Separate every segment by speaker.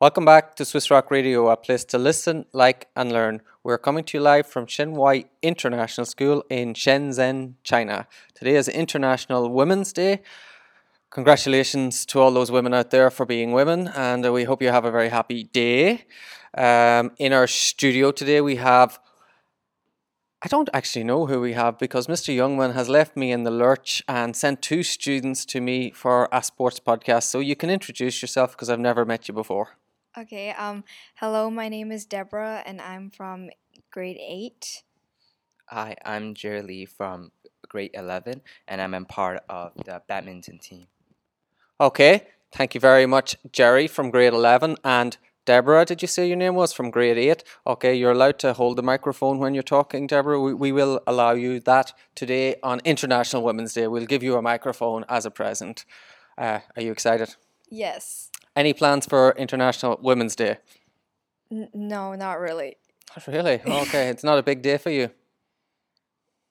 Speaker 1: Welcome back to Swiss Rock Radio, a place to listen, like, and learn. We're coming to you live from Shenhua International School in Shenzhen, China. Today is International Women's Day. Congratulations to all those women out there for being women, and we hope you have a very happy day. Um, in our studio today, we have I don't actually know who we have because Mr. Youngman has left me in the lurch and sent two students to me for a sports podcast. So you can introduce yourself because I've never met you before.
Speaker 2: Okay, um, hello, my name is Deborah and I'm from grade 8.
Speaker 3: Hi, I'm Jerry Lee from grade 11 and I'm a part of the badminton team.
Speaker 1: Okay, thank you very much, Jerry from grade 11 and Deborah, did you say your name was from grade 8? Okay, you're allowed to hold the microphone when you're talking, Deborah. We, we will allow you that today on International Women's Day. We'll give you a microphone as a present. Uh, are you excited?
Speaker 2: Yes.
Speaker 1: Any plans for International Women's Day?
Speaker 2: N- no, not really.
Speaker 1: Not really? Okay, it's not a big day for you.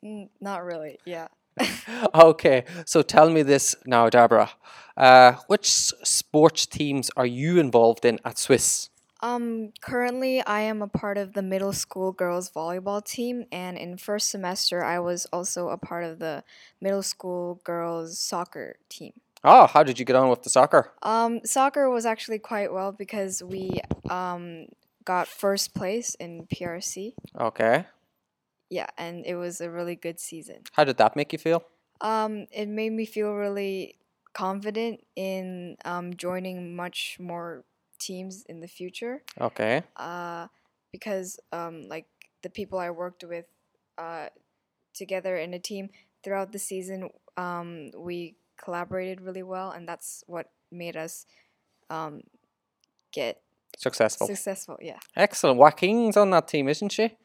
Speaker 2: N- not really, yeah.
Speaker 1: okay, so tell me this now, Deborah. Uh, which sports teams are you involved in at Swiss?
Speaker 2: Um, currently, I am a part of the middle school girls volleyball team, and in first semester, I was also a part of the middle school girls soccer team.
Speaker 1: Oh, how did you get on with the soccer?
Speaker 2: Um, soccer was actually quite well because we um, got first place in PRC.
Speaker 1: Okay.
Speaker 2: Yeah, and it was a really good season.
Speaker 1: How did that make you feel?
Speaker 2: Um, it made me feel really confident in um, joining much more teams in the future.
Speaker 1: Okay.
Speaker 2: Uh, because um, like the people I worked with uh, together in a team throughout the season, um, we collaborated really well, and that's what made us um, get
Speaker 1: Successful.
Speaker 2: successful. Yeah.
Speaker 1: Excellent. Joaquin's on that team, isn't she?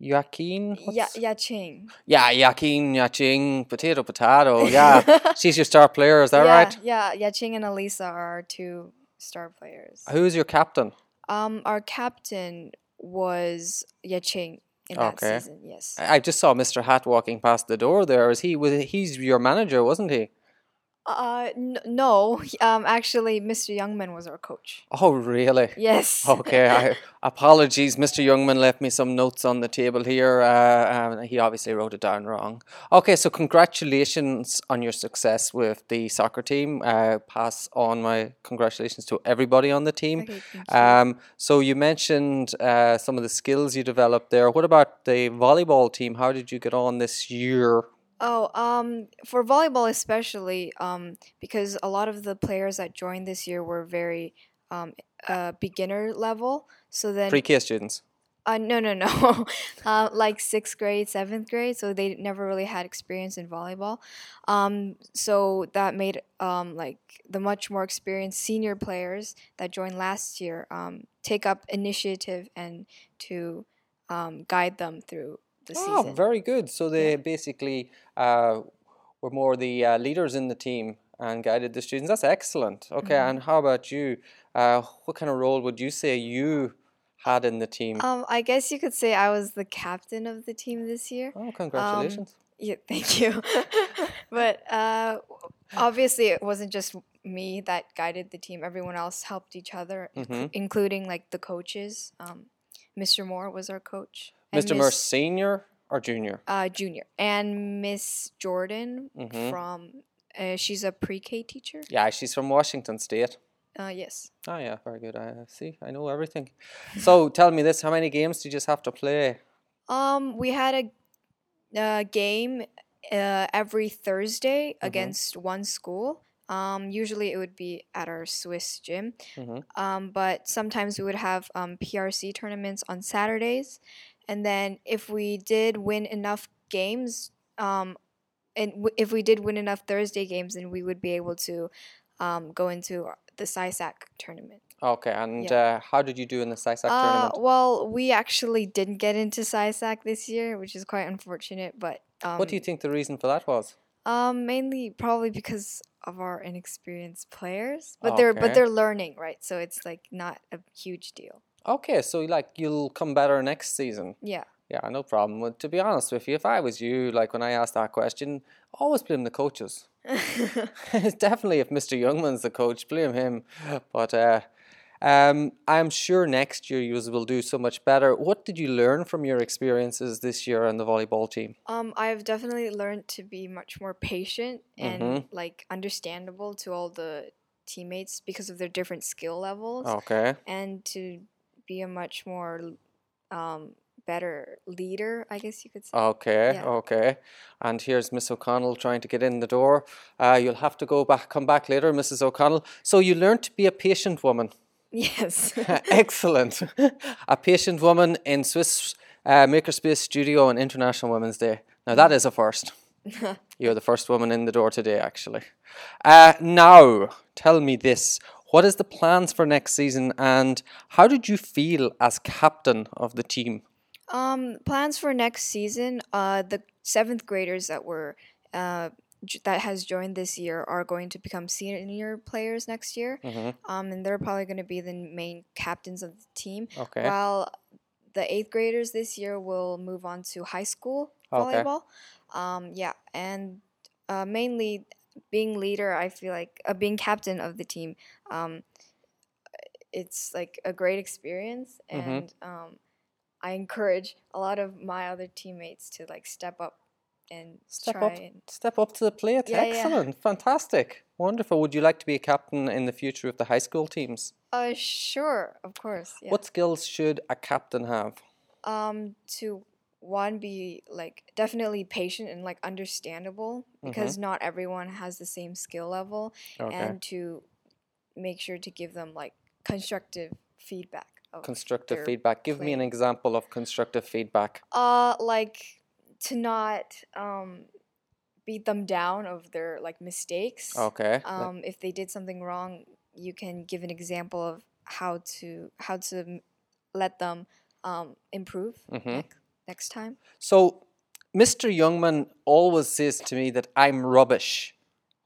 Speaker 1: Joaquin?
Speaker 2: Yeah,
Speaker 1: What's-
Speaker 2: yeah,
Speaker 1: Joaquin, Yaching, potato, potato. Yeah. She's your star player, is that
Speaker 2: yeah,
Speaker 1: right?
Speaker 2: Yeah, yeah, Ching and Elisa are our two star players.
Speaker 1: Who's your captain?
Speaker 2: Um, our captain was Yaching in that
Speaker 1: Okay.
Speaker 2: season. Yes.
Speaker 1: I I just saw Mr. Hat walking past the door there. Is he was he's your manager, wasn't he?
Speaker 2: Uh, n- no. Um, actually, Mr. Youngman was our coach.
Speaker 1: Oh, really?
Speaker 2: Yes.
Speaker 1: Okay, I, apologies. Mr. Youngman left me some notes on the table here. Uh, um, he obviously wrote it down wrong. Okay, so congratulations on your success with the soccer team. Uh, pass on my congratulations to everybody on the team.
Speaker 2: Okay, you.
Speaker 1: Um, so you mentioned uh, some of the skills you developed there. What about the volleyball team? How did you get on this year?
Speaker 2: Oh, um, for volleyball especially, um, because a lot of the players that joined this year were very um, uh, beginner level. So then,
Speaker 1: Pre-K students.
Speaker 2: uh, no, no, no, uh, like sixth grade, seventh grade. So they never really had experience in volleyball. Um, so that made um, like the much more experienced senior players that joined last year um, take up initiative and to um, guide them through the
Speaker 1: Oh,
Speaker 2: season.
Speaker 1: very good. So they basically uh, were more the uh, leaders in the team and guided the students. That's excellent. Okay,
Speaker 2: Mm-hmm.
Speaker 1: and how about you? Uh, what kind of role would you say you had in the team?
Speaker 2: Um, I guess you could say I was the captain of the team this year.
Speaker 1: oh, congratulations.
Speaker 2: Yeah, thank you. but uh, obviously, it wasn't just me that guided the team. Everyone else helped each other,
Speaker 1: Mhm.
Speaker 2: including like the coaches. Um, Mr. Moore was our coach. And
Speaker 1: Mr. Merce, senior or junior?
Speaker 2: uh, junior, and Miss Jordan
Speaker 1: Mhm.
Speaker 2: from. Uh, she's a pre-K teacher.
Speaker 1: Yeah, she's from Washington State.
Speaker 2: Uh, yes.
Speaker 1: Oh, yeah, very good. I see. I know everything. So tell me this: How many games did you just have to play?
Speaker 2: Um, we had a, uh game uh, every Thursday against one school. Um, usually it would be at our Swiss gym.
Speaker 1: Mhm.
Speaker 2: Um, but sometimes we would have um, PRC tournaments on Saturdays, and then if we did win enough games, um, and w- if we did win enough Thursday games, then we would be able to um, go into the SISAC tournament.
Speaker 1: Okay, and uh, how did you do in the SISAC
Speaker 2: Uh,
Speaker 1: tournament?
Speaker 2: well, we actually didn't get into SISAC this year, which is quite unfortunate. But um,
Speaker 1: what do you think the reason for that was?
Speaker 2: Um, mainly probably because of our inexperienced players, but they're but they're learning, right? So it's like not a huge deal.
Speaker 1: Okay, so like you'll come better next season.
Speaker 2: Yeah.
Speaker 1: Yeah, no problem. Well, to be honest with you, if I was you, like when I asked that question, always blame the coaches. Definitely, if Mr. Youngman's the coach, blame him. But uh, Um, I'm sure next year you will do so much better. What did you learn from your experiences this year on the volleyball team?
Speaker 2: Um, I've definitely learned to be much more patient and
Speaker 1: Mhm.
Speaker 2: like understandable to all the teammates because of their different skill levels,
Speaker 1: Okay.
Speaker 2: and to be a much more um, better leader, I guess you could say.
Speaker 1: Okay,
Speaker 2: Yeah.
Speaker 1: okay. And here's Miss O'Connell trying to get in the door. Uh, you'll have to go back, come back later, Mrs. O'Connell. So you learned to be a patient woman.
Speaker 2: Yes.
Speaker 1: Excellent. a patient woman in Swiss uh, Makerspace Studio on International Women's Day. Now that is a first. You're the first woman in the door today, actually. Uh, now, tell me this. What is the plans for next season and how did you feel as captain of the team?
Speaker 2: Um, plans for next season. Uh, the seventh graders that were uh, that has joined this year are going to become senior players next year.
Speaker 1: Mhm.
Speaker 2: Um, and they're probably going to be the main captains of the team.
Speaker 1: Okay.
Speaker 2: While the eighth graders this year will move on to high school
Speaker 1: Okay.
Speaker 2: volleyball. Um, yeah, and uh, mainly being leader, I feel like uh, being captain of the team. Um, it's like a great experience,
Speaker 1: Mhm.
Speaker 2: and um, I encourage a lot of my other teammates to like step up and
Speaker 1: Step
Speaker 2: try
Speaker 1: up,
Speaker 2: and
Speaker 1: step up to the plate.
Speaker 2: Yeah, yeah.
Speaker 1: Excellent, fantastic, wonderful. Would you like to be a captain in the future of the high school teams?
Speaker 2: uh sure of course yeah
Speaker 1: What skills should a captain have?
Speaker 2: um to one be like definitely patient and like understandable because not everyone has the same skill level
Speaker 1: Okay,
Speaker 2: and to make sure to give them like constructive feedback of
Speaker 1: constructive feedback. Give me an example of constructive feedback.
Speaker 2: uh like to not um beat them down of their like mistakes
Speaker 1: Okay.
Speaker 2: um if they did something wrong you can give an example of how to how to let them um improve
Speaker 1: Mhm.
Speaker 2: nec- next time
Speaker 1: So, Mr. Youngman always says to me that I'm rubbish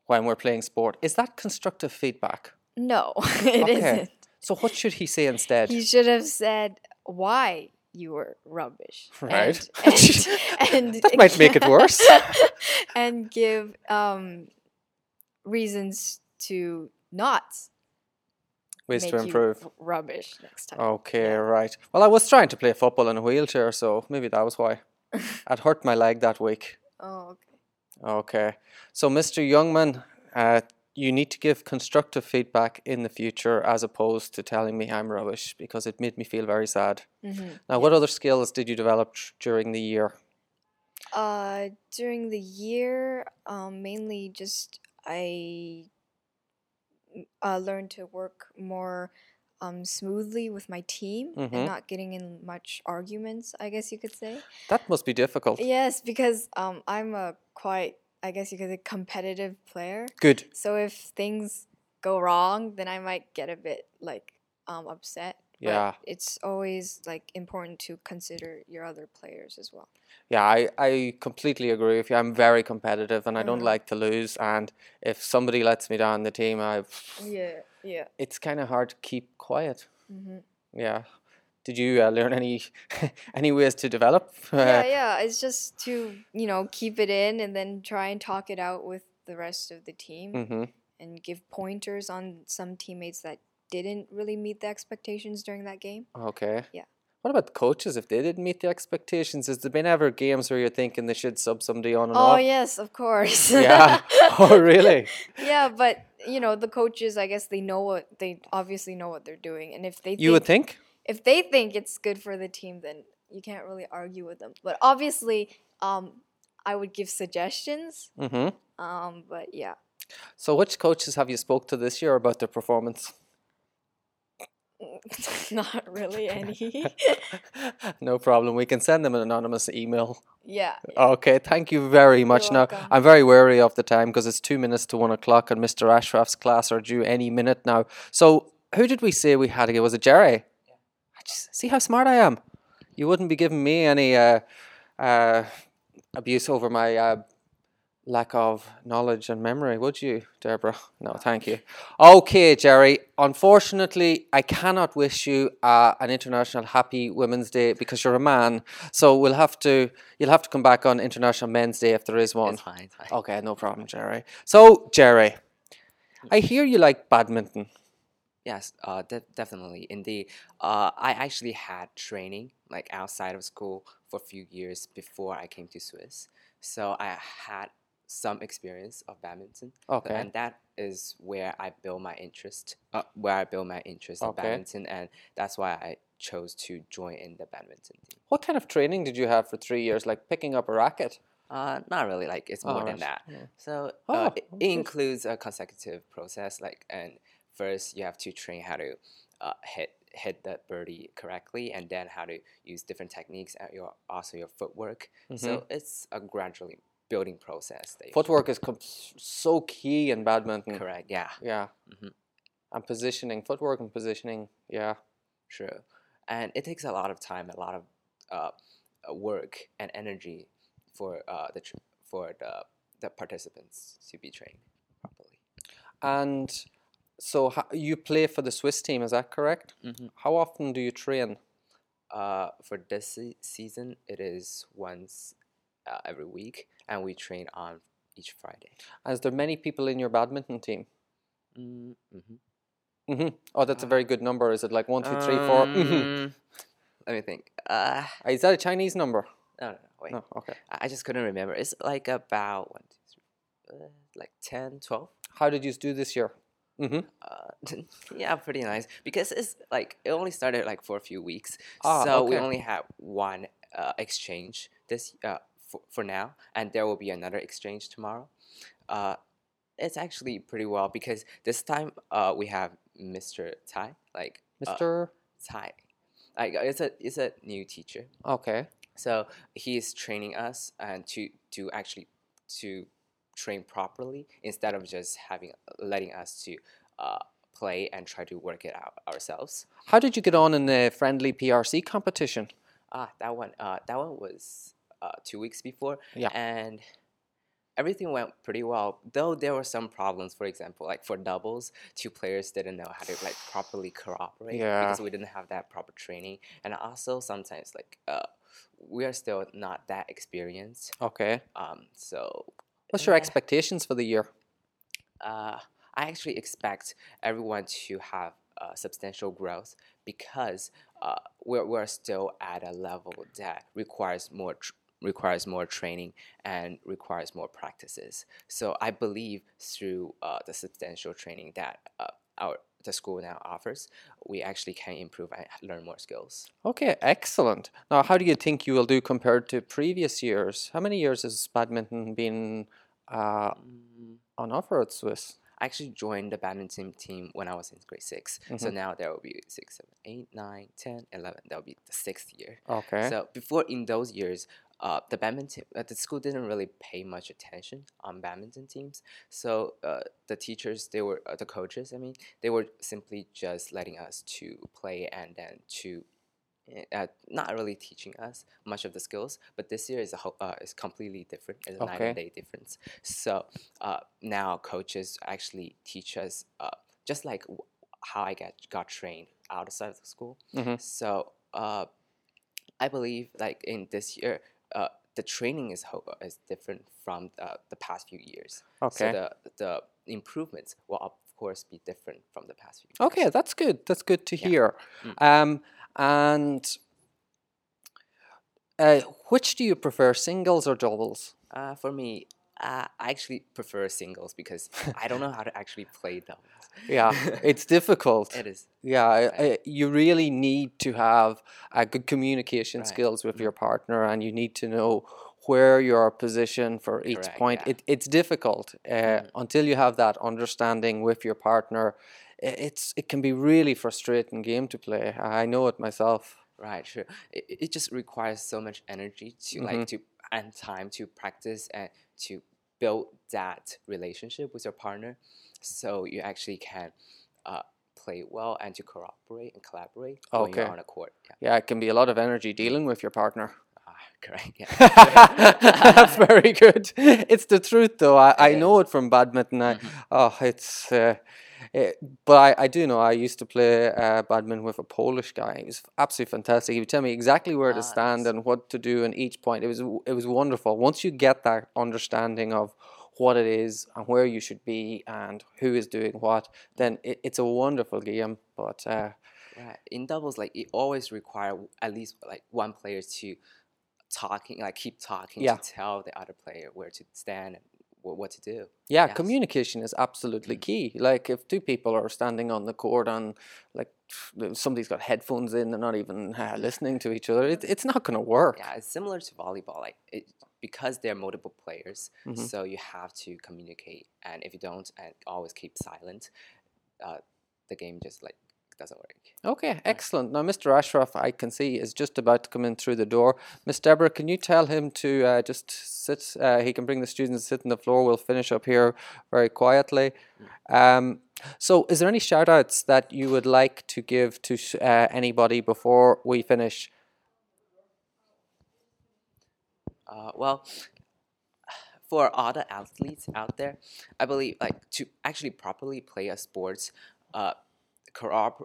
Speaker 1: when we're playing sport. Is that constructive feedback?
Speaker 2: no it
Speaker 1: Okay.
Speaker 2: not
Speaker 1: So, what should he say instead?
Speaker 2: He should have said why you were rubbish.
Speaker 1: Right.
Speaker 2: And, and, and
Speaker 1: That might make it worse.
Speaker 2: and give um, reasons to not
Speaker 1: Ways to improve.
Speaker 2: rubbish next time.
Speaker 1: Okay,
Speaker 2: Yeah.
Speaker 1: right. Well, I was trying to play football in a wheelchair, so maybe that was why. I'd hurt my leg that week.
Speaker 2: Oh, okay.
Speaker 1: Okay. So, Mr. Youngman, uh, you need to give constructive feedback in the future as opposed to telling me I'm rubbish because it made me feel very sad.
Speaker 2: Mhm.
Speaker 1: Now, what other skills did you develop tr- during the year?
Speaker 2: Uh, during the year, um, mainly just I uh, learned to work more um, smoothly with my team
Speaker 1: Mhm.
Speaker 2: and not getting in much arguments. I guess you could say.
Speaker 1: That must be difficult.
Speaker 2: Yes, because um, I'm a quite, I guess you could say, competitive player.
Speaker 1: Good.
Speaker 2: So if things go wrong, then I might get a bit like um, upset.
Speaker 1: Yeah.
Speaker 2: it's always like important to consider your other players as well.
Speaker 1: Yeah, I, I completely agree with you. I'm very competitive and I don't
Speaker 2: Mhm.
Speaker 1: like to lose. And if somebody lets me down the team, I
Speaker 2: Yeah, yeah.
Speaker 1: it's kind of hard to keep quiet.
Speaker 2: hmm
Speaker 1: Yeah. Did you uh, learn any any ways to develop?
Speaker 2: yeah, yeah. It's just to you know keep it in and then try and talk it out with the rest of the team
Speaker 1: hmm
Speaker 2: and give pointers on some teammates that didn't really meet the expectations during that game.
Speaker 1: Okay.
Speaker 2: Yeah.
Speaker 1: What about the coaches? If they didn't meet the expectations, has there been ever games where you're thinking they should sub somebody on and
Speaker 2: Oh
Speaker 1: off?
Speaker 2: yes, of course.
Speaker 1: Yeah. Oh, really?
Speaker 2: yeah, but you know the coaches. I guess they know what they obviously know what they're doing, and if they
Speaker 1: You would
Speaker 2: think,
Speaker 1: think?
Speaker 2: if they think it's good for the team, then you can't really argue with them. But obviously, um, I would give suggestions.
Speaker 1: hmm
Speaker 2: Um, but yeah.
Speaker 1: So, which coaches have you spoke to this year about their performance?
Speaker 2: Not really any.
Speaker 1: no problem. We can send them an anonymous email.
Speaker 2: yeah.
Speaker 1: Okay, thank you very much. Now,
Speaker 2: welcome.
Speaker 1: I'm very wary of the time because it's two minutes to one o'clock and Mr. Ashraf's class are due any minute now. So, who did we say we had again? Was it Jerry? I just- See how smart I am. You wouldn't be giving me any uh, uh, abuse over my uh, lack of knowledge and memory, would you, Deborah? No, thank you. Okay, Jerry. Unfortunately, I cannot wish you uh, an international Happy Women's Day because you're a man. So we'll have to. You'll have to come back on International Men's Day if there is one.
Speaker 3: It's fine. It's fine.
Speaker 1: Okay, no problem, Jerry. So, Jerry, I hear you like badminton.
Speaker 3: Yes, uh, de- definitely. Indeed, uh, I actually had training like outside of school for a few years before I came to Swiss. So I had some experience of badminton,
Speaker 1: Okay.
Speaker 3: and that is where I build my interest. Uh, where I build my interest
Speaker 1: Okay.
Speaker 3: in badminton, and that's why I chose to join in the badminton team.
Speaker 1: What kind of training did you have for three years? Like picking up a racket?
Speaker 3: Uh, not really. Like it's more
Speaker 1: Oh,
Speaker 3: than that.
Speaker 1: Yeah.
Speaker 3: So
Speaker 1: Oh,
Speaker 3: uh, it,
Speaker 1: okay.
Speaker 3: it includes a consecutive process. Like, and first you have to train how to uh, hit hit the birdie correctly, and then how to use different techniques at your also your footwork. So it's a gradually building process.
Speaker 1: Mm-hmm. Footwork is so key in badminton.
Speaker 3: correct. Yeah,
Speaker 1: Yeah.
Speaker 3: Mhm.
Speaker 1: And positioning, footwork and positioning. Yeah.
Speaker 3: true. And it takes a lot of time, a lot of uh, work and energy for uh, the tr- for the the participants to be trained properly.
Speaker 1: And so you play for the Swiss team, is that correct?
Speaker 3: Mhm.
Speaker 1: How often do you train?
Speaker 3: Uh, for this se- season, it is once uh, every week, and we train on each Friday.
Speaker 1: Is there many people in your badminton team?
Speaker 3: Mm-hmm.
Speaker 1: hmm Oh, that's a very good number. Is it like one, two, three, four? Mhm.
Speaker 3: Um, Let me think. Uh,
Speaker 1: Is that a Chinese number?
Speaker 3: no, no, no, wait.
Speaker 1: No. Okay.
Speaker 3: I just couldn't remember. It's like about one, two, three, uh, like 10, 12.
Speaker 1: How did you do this year? hmm
Speaker 3: Uh, yeah, pretty nice because it's like it only started like for a few weeks,
Speaker 1: Ah,
Speaker 3: so we only have one uh, exchange this uh, for, for now, and there will be another exchange tomorrow. Uh, it's actually pretty well because this time uh, we have Mr. Tai, like uh,
Speaker 1: Mr.
Speaker 3: Tai, like it's a it's a new teacher,
Speaker 1: okay.
Speaker 3: so he is training us and to to actually to train properly instead of just having letting us to uh, play and try to work it out ourselves.
Speaker 1: How did you get on in the friendly PRC competition?
Speaker 3: Ah, that one. Uh, that one was uh, two weeks before.
Speaker 1: Yeah.
Speaker 3: And everything went pretty well. Though there were some problems. For example, like for doubles, two players didn't know how to like properly cooperate
Speaker 1: Yeah.
Speaker 3: because we didn't have that proper training. And also sometimes like uh, we are still not that experienced.
Speaker 1: Okay.
Speaker 3: Um, so
Speaker 1: What's your
Speaker 3: yeah.
Speaker 1: expectations for the year?
Speaker 3: uh, I actually expect everyone to have uh, substantial growth because uh, we're, we're still at a level that requires more tr- requires more training and requires more practices. So I believe through uh, the substantial training that uh, our the school now offers, we actually can improve and learn more skills.
Speaker 1: Okay, excellent. Now, how do you think you will do compared to previous years? How many years has badminton been uh,
Speaker 3: Mm,
Speaker 1: on offer at Swiss?
Speaker 3: I actually joined the badminton team when I was in grade 6 So
Speaker 1: Mhm.
Speaker 3: now there will be six, seven, eight, nine, 10, 11. That will be the sixth year.
Speaker 1: Okay.
Speaker 3: So before in those years, uh, the badminton uh, the school didn't really pay much attention on badminton teams. So uh, the teachers, they were uh, the coaches. I mean, they were simply just letting us to play and then to. Uh, not really teaching us much of the skills, but this year is a whole, uh, is completely different. It's a night and day difference. So uh, now coaches actually teach us uh, just like w- how I get got trained outside of the school.
Speaker 1: Mhm.
Speaker 3: So uh, I believe like in this year, uh, the training is ho- is different from the, the past few years.
Speaker 1: Okay.
Speaker 3: So the the improvements will of course be different from the past few. Years.
Speaker 1: Okay, that's good. That's good to
Speaker 3: Yeah.
Speaker 1: hear.
Speaker 3: Mm.
Speaker 1: Um, and uh, which do you prefer, singles or doubles?
Speaker 3: Uh, for me, uh, I actually prefer singles because I don't know how to actually play doubles.
Speaker 1: Yeah, it's difficult.
Speaker 3: it is.
Speaker 1: Yeah,
Speaker 3: Right.
Speaker 1: I- you really need to have uh, good communication
Speaker 3: Right.
Speaker 1: skills with
Speaker 3: Mhm.
Speaker 1: your partner, and you need to know where you're positioned for each
Speaker 3: Correct,
Speaker 1: point.
Speaker 3: yeah.
Speaker 1: It, it's difficult uh,
Speaker 3: Mhm.
Speaker 1: until you have that understanding with your partner. It's it can be really frustrating game to play. I know it myself.
Speaker 3: Right, sure. It, it just requires so much energy to
Speaker 1: Mhm.
Speaker 3: like to and time to practice and to build that relationship with your partner, so you actually can uh, play well and to cooperate and collaborate when you're on a court. Yeah,
Speaker 1: Yeah, it can be a lot of energy dealing with your partner.
Speaker 3: ah, correct. Yeah.
Speaker 1: That's very good. It's the truth, though. I, I know it from badminton. I,
Speaker 3: Mhm.
Speaker 1: Oh, it's. Uh, eh, but I, I do know I used to play uh, badminton with a Polish guy. He was absolutely fantastic. He would tell me exactly where to stand and what to do in each point. It was it was wonderful. Once you get that understanding of what it is and where you should be and who is doing what, then it, it's a wonderful game. But uh,
Speaker 3: Right. In doubles, like it always require at least like one player to talking, like keep talking
Speaker 1: Yeah.
Speaker 3: to tell the other player where to stand and what to do.
Speaker 1: yeah,
Speaker 3: Yes.
Speaker 1: communication is absolutely key. Like if two people are standing on the court and like somebody's got headphones in, they're not even uh, listening to each other. It, it's not going to work.
Speaker 3: Yeah, it's similar to volleyball. Like it because there are multiple players,
Speaker 1: Mhm.
Speaker 3: so you have to communicate. And if you don't, and always keep silent, uh, the game just like doesn't work.
Speaker 1: Okay, excellent. Now, Mr. Ashraf, I can see, is just about to come in through the door. Miss Deborah, can you tell him to uh, just sit? Uh, he can bring the students to sit on the floor. We'll finish up here very quietly. Um, so, is there any shout outs that you would like to give to uh, anybody before we finish?
Speaker 3: Uh, well, for all the athletes out there, I believe like to actually properly play a sports, uh,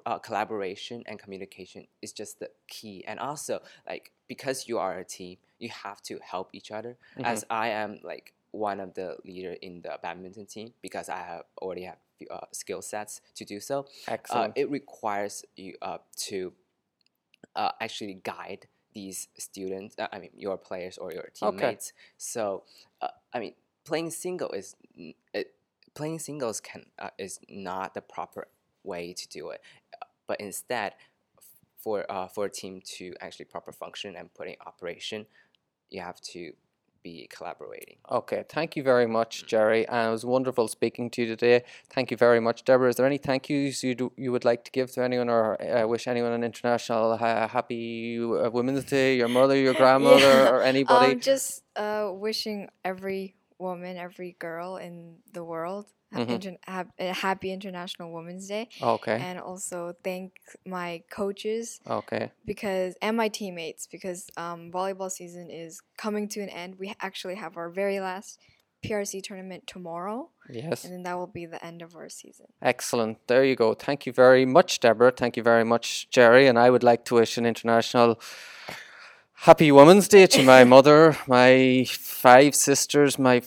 Speaker 3: uh, collaboration and communication is just the key. And also like because you are a team, you have to help each other. As I am like one of the leader in the badminton team because I have already have uh, skill sets to do so. Uh,
Speaker 1: Excellent.
Speaker 3: it requires you uh, to uh, actually guide these students. Uh, I mean, your players or your teammates. Okay. So, uh, I mean, playing single is it, playing singles can uh, is not the proper way to do it. Uh, But instead, for uh, for a team to actually proper function and put in operation, you have to be collaborating.
Speaker 1: Okay, thank you very much, Jerry. And it was wonderful speaking to you today. Thank you very much, Deborah. Is there any thank yous you do, you would like to give to anyone, or uh, wish anyone an international uh, happy uh, Women's Day? Your mother, your grandmother,
Speaker 2: Yeah.
Speaker 1: or anybody?
Speaker 2: Um, just uh, wishing every woman, every girl in the world a
Speaker 1: Mhm.
Speaker 2: intern- hap- a happy International Women's Day,
Speaker 1: okay,
Speaker 2: and also thank my coaches
Speaker 1: okay,
Speaker 2: because and my teammates because um, volleyball season is coming to an end. We actually have our very last PRC tournament tomorrow,
Speaker 1: yes.
Speaker 2: and then that will be the end of our season.
Speaker 1: Excellent. There you go. Thank you very much, Deborah. Thank you very much, Jerry. And I would like to wish an international happy Women's Day to my mother, my five sisters, my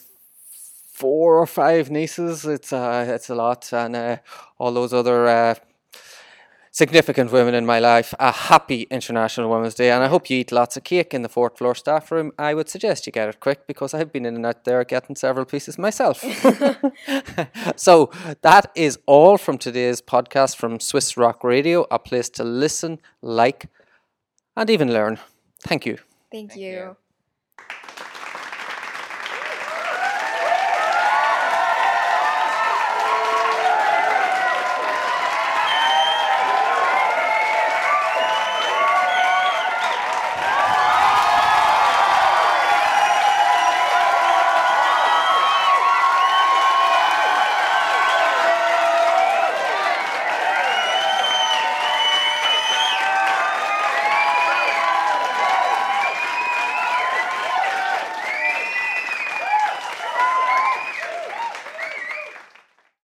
Speaker 1: four or five nieces. It's uh, it's a lot, and uh, all those other. Uh, Significant women in my life, a happy International Women's Day, and I hope you eat lots of cake in the fourth floor staff room. I would suggest you get it quick because I've been in and out there getting several pieces myself. so that is all from today's podcast from Swiss Rock Radio, a place to listen, like, and even learn. Thank you.
Speaker 2: Thank,
Speaker 3: Thank
Speaker 2: you.
Speaker 3: you.